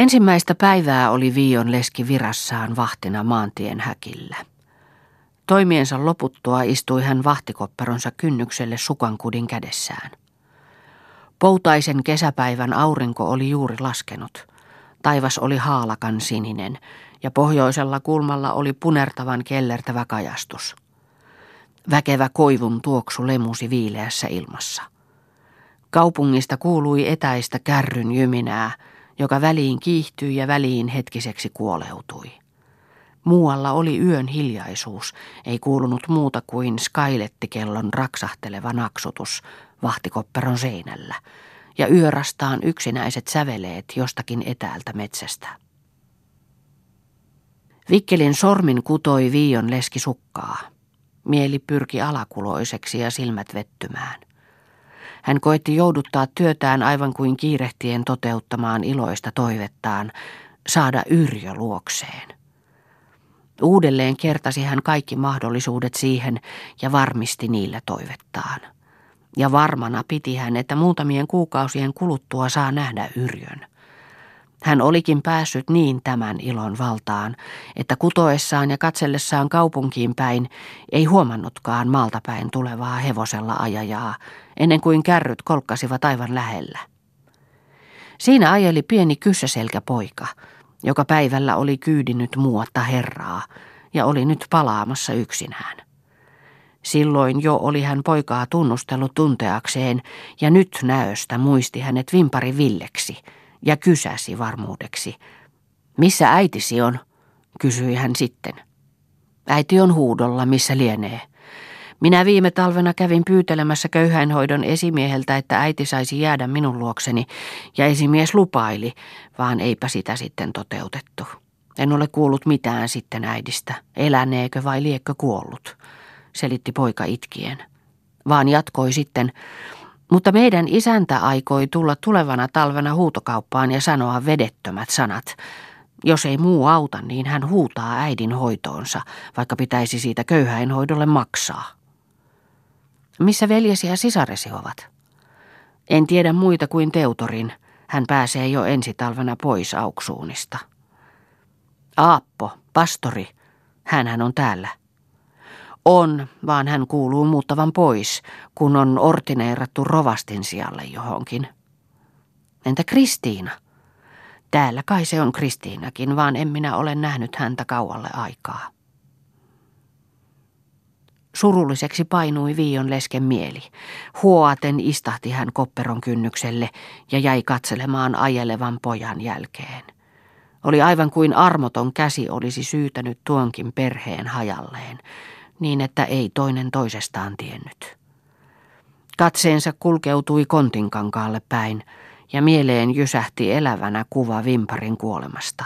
Ensimmäistä päivää oli Viion leski virassaan vahtina maantien häkillä. Toimiensa loputtua istui hän vahtikopperonsa kynnykselle sukankudin kädessään. Poutaisen kesäpäivän aurinko oli juuri laskenut. Taivas oli haalakan sininen ja pohjoisella kulmalla oli punertavan kellertävä kajastus. Väkevä koivun tuoksu lemusi viileässä ilmassa. Kaupungista kuului etäistä kärryn jyminää, joka väliin kiihtyi ja väliin hetkiseksi kuoleutui. Muualla oli yön hiljaisuus, ei kuulunut muuta kuin skailettikellon raksahteleva naksutus vahtikopperon seinällä ja yörastaan yksinäiset säveleet jostakin etäältä metsästä. Vikkelin sormin kutoi Viion leski sukkaa. Mieli pyrki alakuloiseksi ja silmät vettymään. Hän koetti jouduttaa työtään aivan kuin kiirehtien toteuttamaan iloista toivettaan, saada Yrjö luokseen. Uudelleen kertasi hän kaikki mahdollisuudet siihen ja varmisti niillä toivettaan. Ja varmana piti hän, että muutamien kuukausien kuluttua saa nähdä Yrjön. Hän olikin päässyt niin tämän ilon valtaan, että kutoessaan ja katsellessaan kaupunkiin päin ei huomannutkaan maalta päin tulevaa hevosella ajajaa, ennen kuin kärryt kolkkasivat aivan lähellä. Siinä ajeli pieni kyssäselkä poika, joka päivällä oli kyydinyt muuatta herraa ja oli nyt palaamassa yksinään. Silloin jo oli hän poikaa tunnustellut tunteakseen ja nyt näöstä muisti hänet vimpari Villeksi – ja kysäsi varmuudeksi. Missä äitisi on? kysyi hän sitten. Äiti on huudolla, missä lienee. Minä viime talvena kävin pyytelemässä köyhäinhoidon esimieheltä, että äiti saisi jäädä minun luokseni, ja esimies lupaili, vaan eipä sitä sitten toteutettu. En ole kuullut mitään sitten äidistä, eläneekö vai liekkö kuollut, selitti poika itkien. Vaan jatkoi sitten, mutta meidän isäntä aikoi tulla tulevana talvena huutokauppaan ja sanoa vedettömät sanat. Jos ei muu auta, niin hän huutaa äidin hoitoonsa, vaikka pitäisi siitä köyhäinhoidolle maksaa. Missä veljesi ja sisaresi ovat? En tiedä muita kuin Teutorin. Hän pääsee jo ensi talvena pois auksuunista. Aappo, pastori, hän on täällä. On, vaan hän kuuluu muuttavan pois, kun on ortineerattu rovastin sijalle johonkin. Entä Kristiina? Täällä kai se on Kristiinakin, vaan en minä ole nähnyt häntä kaualle aikaa. Surulliseksi painui Viion lesken mieli. Huoaten istahti hän kopperon kynnykselle ja jäi katselemaan ajelevan pojan jälkeen. Oli aivan kuin armoton käsi olisi syytänyt tuonkin perheen hajalleen niin että ei toinen toisestaan tiennyt. Katseensa kulkeutui kontinkankaalle päin ja mieleen jysähti elävänä kuva Vimparin kuolemasta.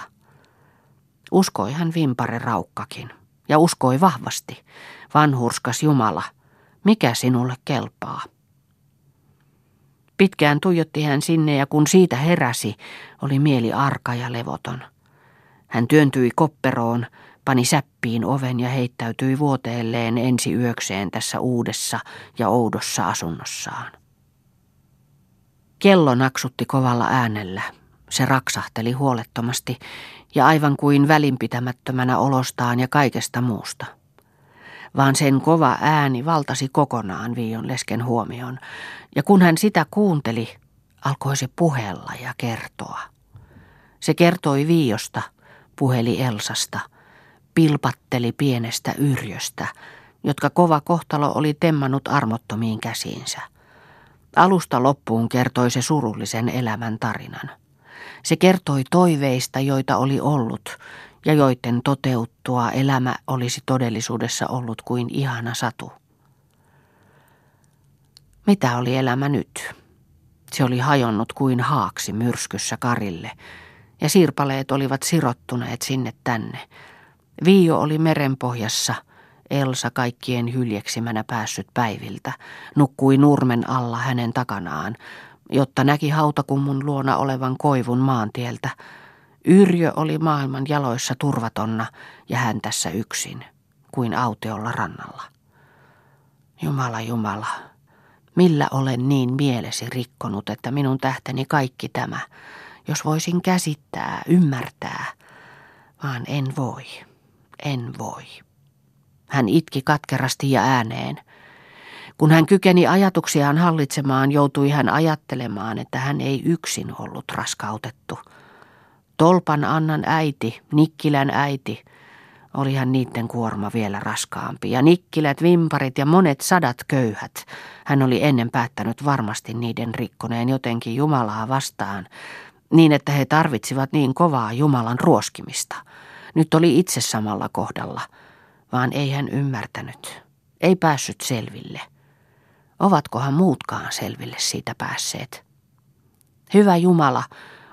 Uskoi hän Vimpare raukkakin ja uskoi vahvasti, vanhurskas Jumala, mikä sinulle kelpaa. Pitkään tuijotti hän sinne ja kun siitä heräsi, oli mieli arka ja levoton. Hän työntyi kopperoon pani säppiin oven ja heittäytyi vuoteelleen ensi yökseen tässä uudessa ja oudossa asunnossaan. Kello naksutti kovalla äänellä. Se raksahteli huolettomasti ja aivan kuin välinpitämättömänä olostaan ja kaikesta muusta. Vaan sen kova ääni valtasi kokonaan Viion lesken huomion, ja kun hän sitä kuunteli, alkoi se puhella ja kertoa. Se kertoi Viiosta, puheli Elsasta – pilpatteli pienestä yrjöstä, jotka kova kohtalo oli temmannut armottomiin käsiinsä. Alusta loppuun kertoi se surullisen elämän tarinan. Se kertoi toiveista, joita oli ollut, ja joiden toteuttua elämä olisi todellisuudessa ollut kuin ihana satu. Mitä oli elämä nyt? Se oli hajonnut kuin haaksi myrskyssä karille, ja sirpaleet olivat sirottuneet sinne tänne, Viio oli merenpohjassa, Elsa kaikkien hyljeksimänä päässyt päiviltä, nukkui nurmen alla hänen takanaan, jotta näki hautakummun luona olevan koivun maantieltä. Yrjö oli maailman jaloissa turvatonna ja hän tässä yksin, kuin autiolla rannalla. Jumala, Jumala, millä olen niin mielesi rikkonut, että minun tähteni kaikki tämä, jos voisin käsittää, ymmärtää, vaan en voi, en voi. Hän itki katkerasti ja ääneen. Kun hän kykeni ajatuksiaan hallitsemaan, joutui hän ajattelemaan, että hän ei yksin ollut raskautettu. Tolpan Annan äiti, Nikkilän äiti, olihan niiden kuorma vielä raskaampi. Ja nikkilät, vimparit ja monet sadat köyhät. Hän oli ennen päättänyt varmasti niiden rikkoneen jotenkin Jumalaa vastaan, niin että he tarvitsivat niin kovaa Jumalan ruoskimista. Nyt oli itse samalla kohdalla, vaan ei hän ymmärtänyt, ei päässyt selville. Ovatkohan muutkaan selville siitä päässeet? Hyvä Jumala,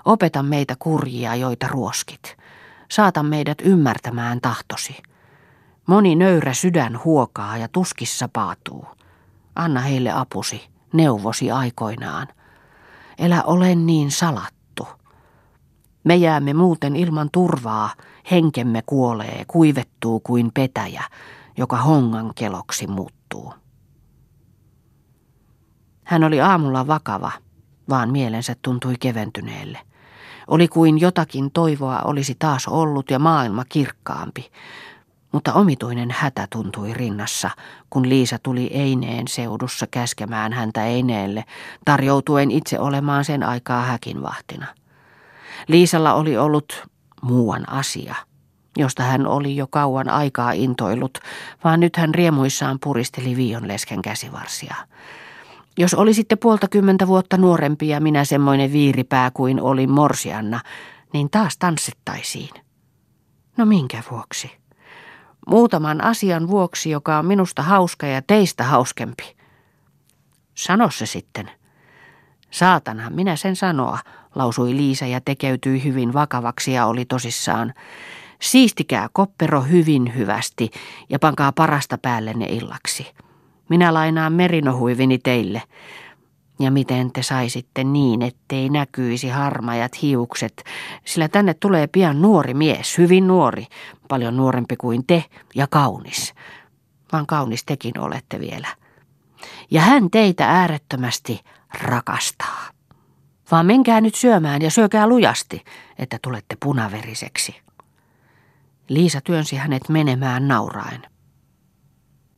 opeta meitä kurjia, joita ruoskit. Saata meidät ymmärtämään tahtosi. Moni nöyrä sydän huokaa ja tuskissa paatuu. Anna heille apusi, neuvosi aikoinaan. Elä ole niin salattu. Me jäämme muuten ilman turvaa, henkemme kuolee, kuivettuu kuin petäjä, joka hongan keloksi muuttuu. Hän oli aamulla vakava, vaan mielensä tuntui keventyneelle. Oli kuin jotakin toivoa olisi taas ollut ja maailma kirkkaampi. Mutta omituinen hätä tuntui rinnassa, kun Liisa tuli Eineen seudussa käskemään häntä Eineelle, tarjoutuen itse olemaan sen aikaa häkinvahtina. Liisalla oli ollut muuan asia, josta hän oli jo kauan aikaa intoillut, vaan nyt hän riemuissaan puristeli viionlesken käsivarsia. Jos olisitte puolta kymmentä vuotta nuorempi ja minä semmoinen viiripää kuin oli Morsianna, niin taas tanssittaisiin. No minkä vuoksi? Muutaman asian vuoksi, joka on minusta hauska ja teistä hauskempi. Sano se sitten. Saatanhan minä sen sanoa, lausui Liisa ja tekeytyi hyvin vakavaksi ja oli tosissaan. Siistikää koppero hyvin hyvästi ja pankaa parasta päällenne illaksi. Minä lainaan merinohuivini teille. Ja miten te saisitte niin, ettei näkyisi harmajat hiukset, sillä tänne tulee pian nuori mies, hyvin nuori, paljon nuorempi kuin te ja kaunis. Vaan kaunis tekin olette vielä. Ja hän teitä äärettömästi rakastaa. Vaan menkää nyt syömään ja syökää lujasti, että tulette punaveriseksi. Liisa työnsi hänet menemään nauraen.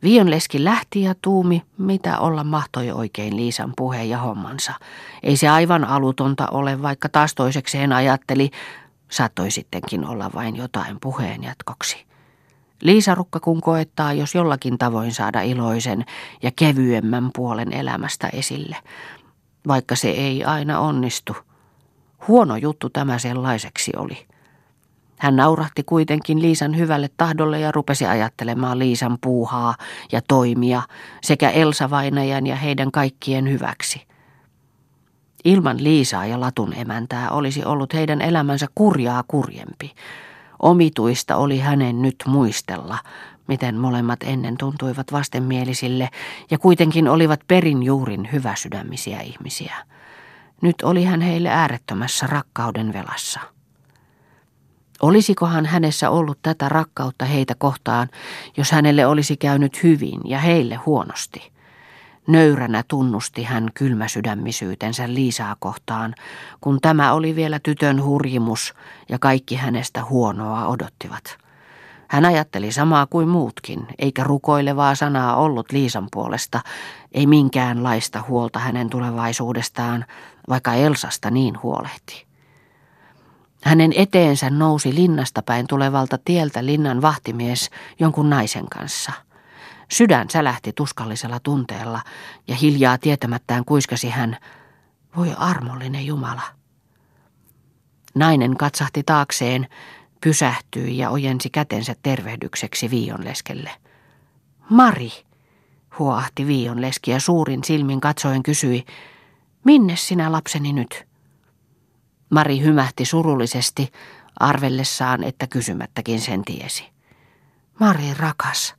Vionleski lähti ja tuumi, mitä olla mahtoi oikein Liisan puheen ja hommansa. Ei se aivan alutonta ole, vaikka taas toisekseen ajatteli, saattoi sittenkin olla vain jotain puheen jatkoksi. Liisa Rukka kun koettaa, jos jollakin tavoin saada iloisen ja kevyemmän puolen elämästä esille, vaikka se ei aina onnistu. Huono juttu tämä sellaiseksi oli. Hän naurahti kuitenkin Liisan hyvälle tahdolle ja rupesi ajattelemaan Liisan puuhaa ja toimia sekä Elsa Vainajan ja heidän kaikkien hyväksi. Ilman Liisaa ja Latun emäntää olisi ollut heidän elämänsä kurjaa kurjempi. Omituista oli hänen nyt muistella, miten molemmat ennen tuntuivat vastenmielisille ja kuitenkin olivat perin juurin hyväsydämisiä ihmisiä. Nyt oli hän heille äärettömässä rakkauden velassa. Olisikohan hänessä ollut tätä rakkautta heitä kohtaan, jos hänelle olisi käynyt hyvin ja heille huonosti? Nöyränä tunnusti hän kylmäsydämisyytensä Liisaa kohtaan, kun tämä oli vielä tytön hurjimus ja kaikki hänestä huonoa odottivat. Hän ajatteli samaa kuin muutkin, eikä rukoilevaa sanaa ollut Liisan puolesta, ei minkäänlaista huolta hänen tulevaisuudestaan, vaikka Elsasta niin huolehti. Hänen eteensä nousi linnasta päin tulevalta tieltä linnan vahtimies jonkun naisen kanssa. Sydän sälähti tuskallisella tunteella ja hiljaa tietämättään kuiskasi hän, voi armollinen Jumala. Nainen katsahti taakseen, pysähtyi ja ojensi kätensä tervehdykseksi viionleskelle. Mari, huoahti viionleski ja suurin silmin katsoen kysyi, minne sinä lapseni nyt? Mari hymähti surullisesti, arvellessaan, että kysymättäkin sen tiesi. Mari rakas.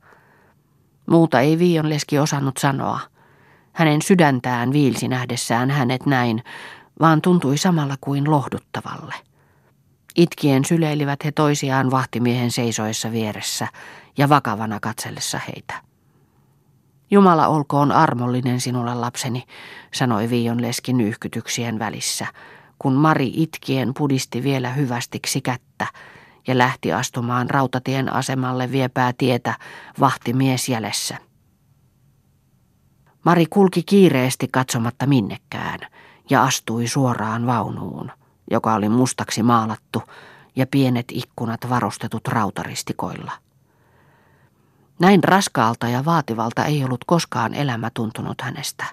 Muuta ei Viionleski osannut sanoa. Hänen sydäntään viilsi nähdessään hänet näin, vaan tuntui samalla kuin lohduttavalle. Itkien syleilivät he toisiaan vahtimiehen seisoessa vieressä ja vakavana katsellessa heitä. Jumala olkoon armollinen sinulle lapseni, sanoi Viionleski nyyhkytyksien välissä – kun Mari itkien pudisti vielä hyvästiksi kättä ja lähti astumaan rautatien asemalle viepää tietä vahtimies jäljessä. Mari kulki kiireesti katsomatta minnekään ja astui suoraan vaunuun, joka oli mustaksi maalattu ja pienet ikkunat varustetut rautaristikoilla. Näin raskaalta ja vaativalta ei ollut koskaan elämä tuntunut hänestä.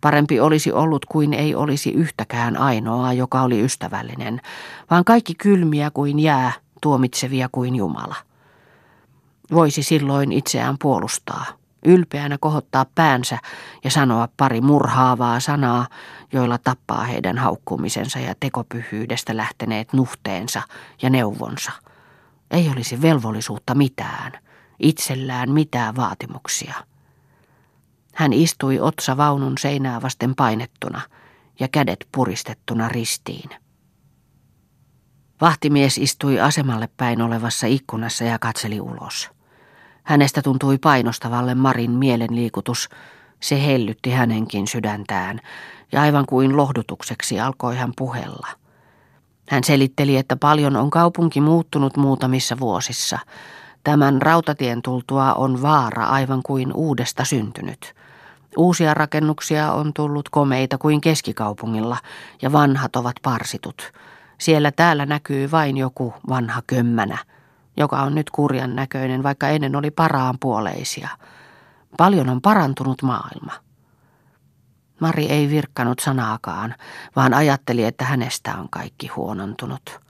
Parempi olisi ollut kuin ei olisi yhtäkään ainoaa, joka oli ystävällinen, vaan kaikki kylmiä kuin jää, tuomitsevia kuin Jumala. Voisi silloin itseään puolustaa, ylpeänä kohottaa päänsä ja sanoa pari murhaavaa sanaa, joilla tappaa heidän haukkumisensa ja tekopyhyydestä lähteneet nuhteensa ja neuvonsa. Ei olisi velvollisuutta mitään, itsellään mitään vaatimuksia. Hän istui otsa vaunun seinää vasten painettuna ja kädet puristettuna ristiin. Vahtimies istui asemalle päin olevassa ikkunassa ja katseli ulos. Hänestä tuntui painostavalle Marin mielenliikutus. Se hellytti hänenkin sydäntään, ja aivan kuin lohdutukseksi alkoi hän puhella. Hän selitteli, että paljon on kaupunki muuttunut muutamissa vuosissa. Tämän rautatien tultua on vaara aivan kuin uudesta syntynyt. Uusia rakennuksia on tullut komeita kuin keskikaupungilla, ja vanhat ovat parsitut. Siellä täällä näkyy vain joku vanha kömmänä – joka on nyt kurjan näköinen, vaikka ennen oli paraan puoleisia. Paljon on parantunut maailma. Mari ei virkkanut sanaakaan, vaan ajatteli, että hänestä on kaikki huonontunut.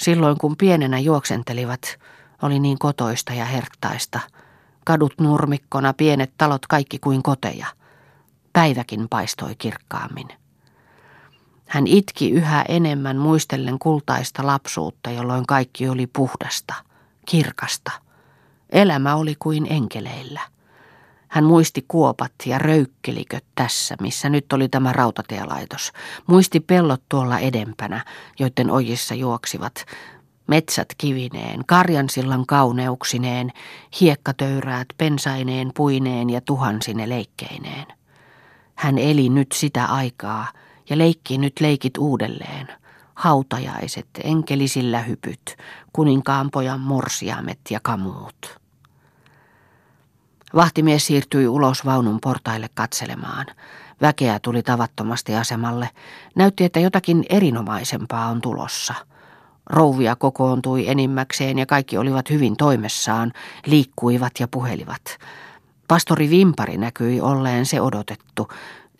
Silloin kun pienenä juoksentelivat, oli niin kotoista ja herttaista. Kadut nurmikkona, pienet talot kaikki kuin koteja. Päiväkin paistoi kirkkaammin. Hän itki yhä enemmän muistellen kultaista lapsuutta, jolloin kaikki oli puhdasta – kirkasta. Elämä oli kuin enkeleillä. Hän muisti kuopat ja röykkeliköt tässä, missä nyt oli tämä rautatielaitos. Muisti pellot tuolla edempänä, joiden ojissa juoksivat. Metsät kivineen, karjansillan kauneuksineen, hiekkatöyräät pensaineen, puineen ja tuhansine leikkeineen. Hän eli nyt sitä aikaa ja leikki nyt leikit uudelleen – hautajaiset, enkelisillä hypyt, kuninkaan pojan morsiamet ja kamuut. Vahtimies siirtyi ulos vaunun portaille katselemaan. Väkeä tuli tavattomasti asemalle. Näytti, että jotakin erinomaisempaa on tulossa. Rouvia kokoontui enimmäkseen ja kaikki olivat hyvin toimessaan, liikkuivat ja puhelivat. Pastori Vimpari näkyi olleen se odotettu,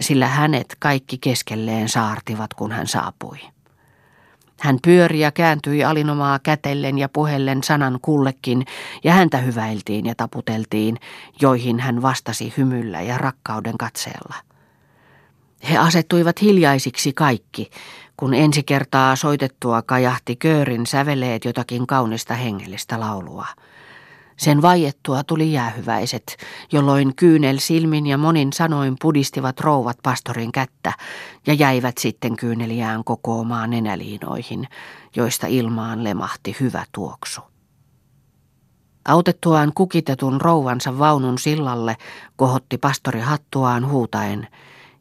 sillä hänet kaikki keskelleen saartivat, kun hän saapui. Hän pyöri ja kääntyi alinomaa kätellen ja puheellen sanan kullekin, ja häntä hyväiltiin ja taputeltiin, joihin hän vastasi hymyllä ja rakkauden katseella. He asettuivat hiljaisiksi kaikki, kun ensi kertaa soitettua kajahti köörin säveleet jotakin kaunista hengellistä laulua. Sen vaiettua tuli jäähyväiset, jolloin kyynel silmin ja monin sanoin pudistivat rouvat pastorin kättä ja jäivät sitten kyyneliään kokoomaan nenäliinoihin, joista ilmaan lemahti hyvä tuoksu. Autettuaan kukitetun rouvansa vaunun sillalle, kohotti pastori hattuaan huutaen,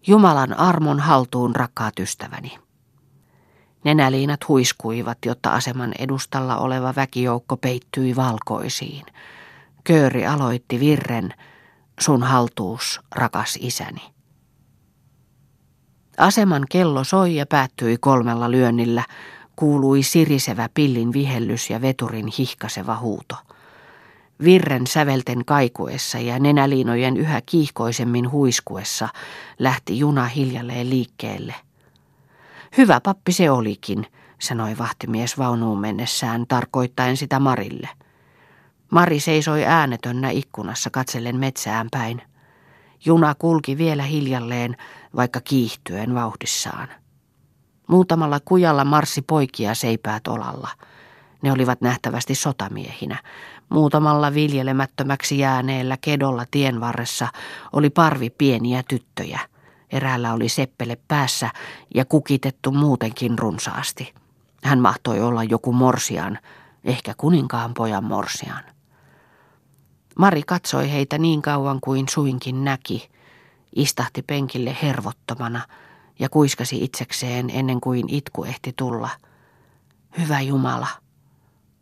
Jumalan armon haltuun rakkaat ystäväni. Nenäliinat huiskuivat, jotta aseman edustalla oleva väkijoukko peittyi valkoisiin. Kööri aloitti virren, sun haltuus, rakas isäni. Aseman kello soi ja päättyi kolmella lyönnillä, kuului sirisevä pillin vihellys ja veturin hihkaseva huuto. Virren sävelten kaikuessa ja nenäliinojen yhä kiihkoisemmin huiskuessa lähti juna hiljalleen liikkeelle. Hyvä pappi se olikin, sanoi vahtimies vaunuun mennessään tarkoittaen sitä Marille. Mari seisoi äänetönnä ikkunassa katsellen metsään päin. Juna kulki vielä hiljalleen, vaikka kiihtyen vauhdissaan. Muutamalla kujalla marssi poikia seipäät olalla. Ne olivat nähtävästi sotamiehinä. Muutamalla viljelemättömäksi jääneellä kedolla tien varressa oli parvi pieniä tyttöjä – Eräällä oli seppele päässä ja kukitettu muutenkin runsaasti. Hän mahtoi olla joku morsian, ehkä kuninkaan pojan morsian. Mari katsoi heitä niin kauan kuin suinkin näki, istahti penkille hervottomana ja kuiskasi itsekseen ennen kuin itku ehti tulla. Hyvä Jumala,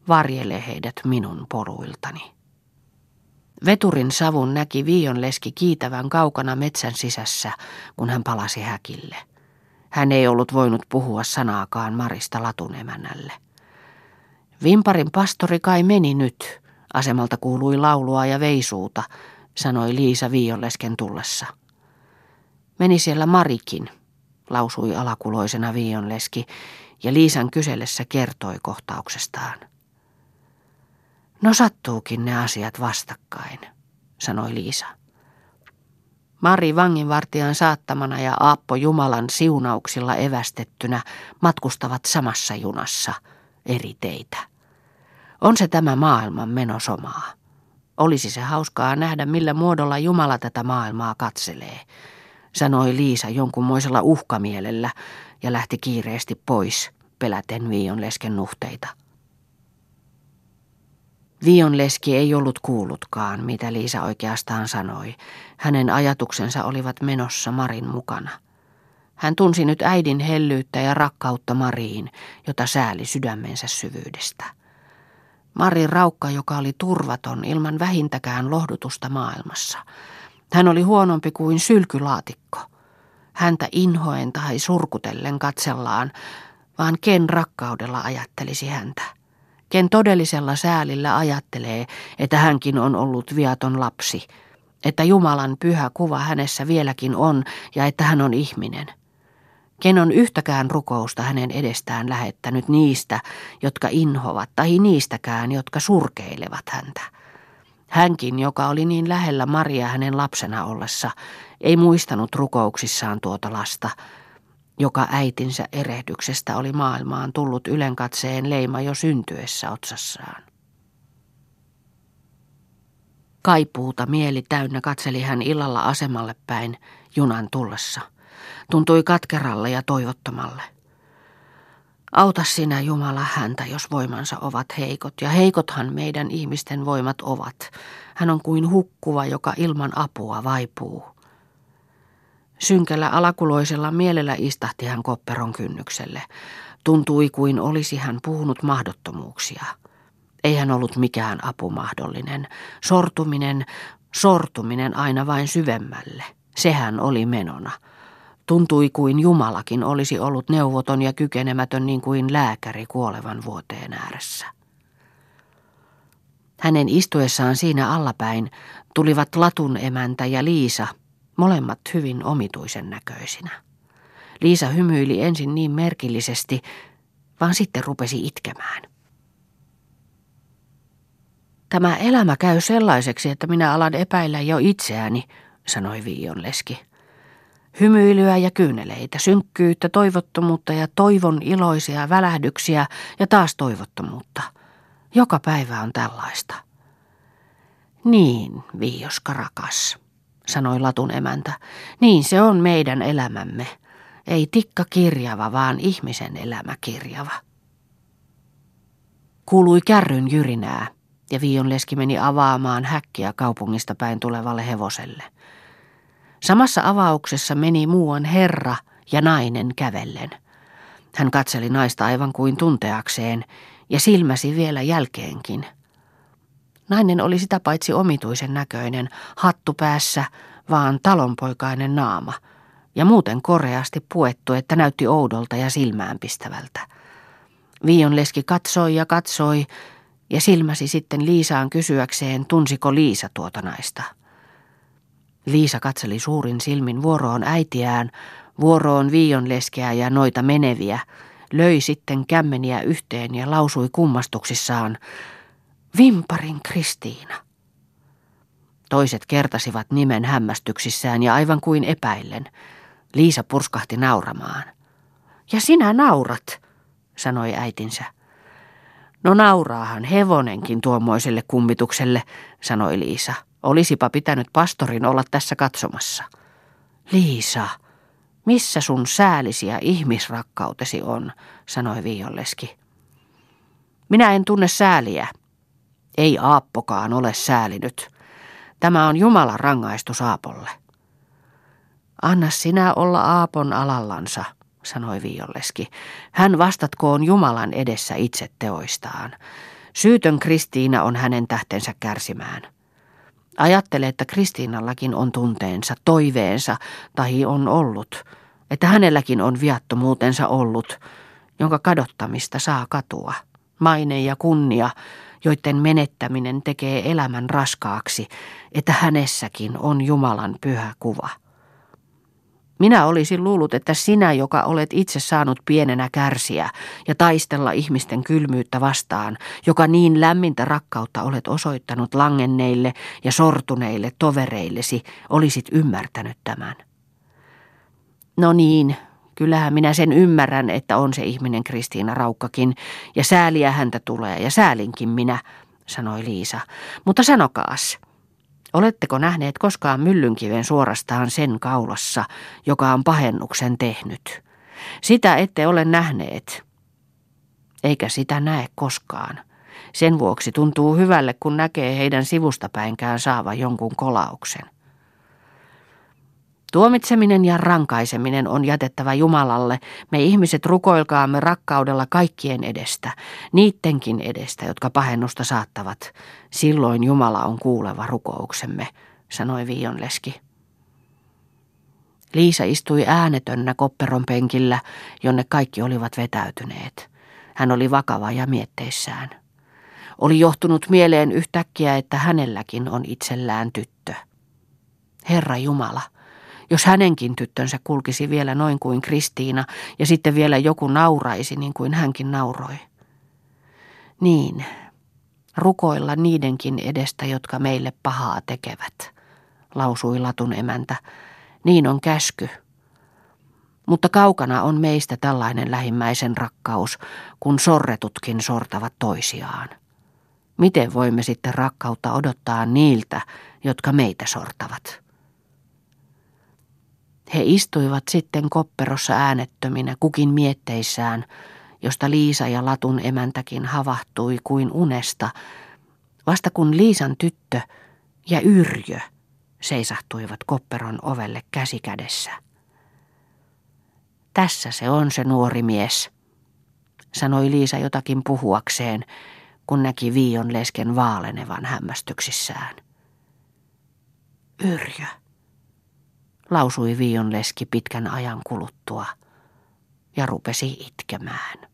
varjele heidät minun poruiltani. Veturin savun näki Viionleski kiitävän kaukana metsän sisässä, kun hän palasi häkille. Hän ei ollut voinut puhua sanaakaan Marista latunemännälle. Vimparin pastori kai meni nyt, asemalta kuului laulua ja veisuuta, sanoi Liisa Viionlesken tullessa. Meni siellä Marikin, lausui alakuloisena Viionleski, ja Liisan kysellessä kertoi kohtauksestaan. No sattuukin ne asiat vastakkain, sanoi Liisa. Mari vanginvartijan saattamana ja Aappo Jumalan siunauksilla evästettynä matkustavat samassa junassa eri teitä. On se tämä maailman menosomaa. Olisi se hauskaa nähdä, millä muodolla Jumala tätä maailmaa katselee, sanoi Liisa jonkunmoisella uhkamielellä ja lähti kiireesti pois, peläten Viion lesken nuhteita. Vion leski ei ollut kuullutkaan, mitä Liisa oikeastaan sanoi. Hänen ajatuksensa olivat menossa Marin mukana. Hän tunsi nyt äidin hellyyttä ja rakkautta Mariin, jota sääli sydämensä syvyydestä. Marin raukka, joka oli turvaton ilman vähintäkään lohdutusta maailmassa. Hän oli huonompi kuin sylkylaatikko. Häntä inhoen tai surkutellen katsellaan, vaan ken rakkaudella ajattelisi häntä ken todellisella säälillä ajattelee, että hänkin on ollut viaton lapsi, että Jumalan pyhä kuva hänessä vieläkin on ja että hän on ihminen. Ken on yhtäkään rukousta hänen edestään lähettänyt niistä, jotka inhovat, tai niistäkään, jotka surkeilevat häntä. Hänkin, joka oli niin lähellä Maria hänen lapsena ollessa, ei muistanut rukouksissaan tuota lasta, joka äitinsä erehdyksestä oli maailmaan tullut ylenkatseen leima jo syntyessä otsassaan. Kaipuuta mieli täynnä katseli hän illalla asemalle päin junan tullessa. Tuntui katkeralle ja toivottomalle. Auta sinä Jumala häntä, jos voimansa ovat heikot, ja heikothan meidän ihmisten voimat ovat. Hän on kuin hukkuva, joka ilman apua vaipuu. Synkällä alakuloisella mielellä istahti hän kopperon kynnykselle. Tuntui kuin olisi hän puhunut mahdottomuuksia. Ei hän ollut mikään apu mahdollinen. Sortuminen, sortuminen aina vain syvemmälle. Sehän oli menona. Tuntui kuin Jumalakin olisi ollut neuvoton ja kykenemätön niin kuin lääkäri kuolevan vuoteen ääressä. Hänen istuessaan siinä allapäin tulivat latun emäntä ja Liisa – molemmat hyvin omituisen näköisinä. Liisa hymyili ensin niin merkillisesti, vaan sitten rupesi itkemään. Tämä elämä käy sellaiseksi, että minä alan epäillä jo itseäni, sanoi Viion leski. Hymyilyä ja kyyneleitä, synkkyyttä, toivottomuutta ja toivon iloisia välähdyksiä ja taas toivottomuutta. Joka päivä on tällaista. Niin, Viioska rakas sanoi latun emäntä. Niin se on meidän elämämme. Ei tikka kirjava, vaan ihmisen elämä kirjava. Kuului kärryn jyrinää, ja Viion leski meni avaamaan häkkiä kaupungista päin tulevalle hevoselle. Samassa avauksessa meni muuan herra ja nainen kävellen. Hän katseli naista aivan kuin tunteakseen, ja silmäsi vielä jälkeenkin – Nainen oli sitä paitsi omituisen näköinen, hattu päässä, vaan talonpoikainen naama, ja muuten koreasti puettu, että näytti oudolta ja silmäänpistävältä. Viion leski katsoi ja katsoi, ja silmäsi sitten Liisaan kysyäkseen, tunsiko Liisa tuota naista. Liisa katseli suurin silmin vuoroon äitiään, vuoroon viion leskeä ja noita meneviä, löi sitten kämmeniä yhteen ja lausui kummastuksissaan, Vimparin Kristiina. Toiset kertasivat nimen hämmästyksissään ja aivan kuin epäillen. Liisa purskahti nauramaan. Ja sinä naurat, sanoi äitinsä. No nauraahan hevonenkin tuommoiselle kummitukselle, sanoi Liisa. Olisipa pitänyt pastorin olla tässä katsomassa. Liisa, missä sun säälisi ja ihmisrakkautesi on, sanoi Viionleski. Minä en tunne sääliä, ei Aappokaan ole säälinyt. Tämä on Jumalan rangaistus Aapolle. Anna sinä olla Aapon alallansa, sanoi Violleski. Hän vastatkoon Jumalan edessä itse teoistaan. Syytön Kristiina on hänen tähtensä kärsimään. Ajattele, että Kristiinallakin on tunteensa, toiveensa, tai on ollut, että hänelläkin on viattomuutensa ollut, jonka kadottamista saa katua. Maine ja kunnia, joiden menettäminen tekee elämän raskaaksi, että hänessäkin on Jumalan pyhä kuva. Minä olisin luullut, että sinä, joka olet itse saanut pienenä kärsiä ja taistella ihmisten kylmyyttä vastaan, joka niin lämmintä rakkautta olet osoittanut langenneille ja sortuneille tovereillesi, olisit ymmärtänyt tämän. No niin, kyllähän minä sen ymmärrän, että on se ihminen Kristiina Raukkakin, ja sääliä häntä tulee, ja säälinkin minä, sanoi Liisa. Mutta sanokaas, Oletteko nähneet koskaan myllynkiven suorastaan sen kaulassa, joka on pahennuksen tehnyt? Sitä ette ole nähneet. Eikä sitä näe koskaan. Sen vuoksi tuntuu hyvälle, kun näkee heidän sivustapäinkään saava jonkun kolauksen. Tuomitseminen ja rankaiseminen on jätettävä Jumalalle. Me ihmiset rukoilkaamme rakkaudella kaikkien edestä, niittenkin edestä, jotka pahennusta saattavat. Silloin Jumala on kuuleva rukouksemme, sanoi Viionleski. Liisa istui äänetönnä kopperon penkillä, jonne kaikki olivat vetäytyneet. Hän oli vakava ja mietteissään. Oli johtunut mieleen yhtäkkiä, että hänelläkin on itsellään tyttö. Herra Jumala, jos hänenkin tyttönsä kulkisi vielä noin kuin Kristiina ja sitten vielä joku nauraisi niin kuin hänkin nauroi. Niin, rukoilla niidenkin edestä, jotka meille pahaa tekevät, lausui Latun emäntä. Niin on käsky. Mutta kaukana on meistä tällainen lähimmäisen rakkaus, kun sorretutkin sortavat toisiaan. Miten voimme sitten rakkautta odottaa niiltä, jotka meitä sortavat? He istuivat sitten kopperossa äänettöminä kukin mietteissään, josta Liisa ja Latun emäntäkin havahtui kuin unesta, vasta kun Liisan tyttö ja Yrjö seisahtuivat kopperon ovelle käsikädessä. Tässä se on se nuori mies, sanoi Liisa jotakin puhuakseen, kun näki Viion lesken vaalenevan hämmästyksissään. Yrjö lausui Vion leski pitkän ajan kuluttua ja rupesi itkemään.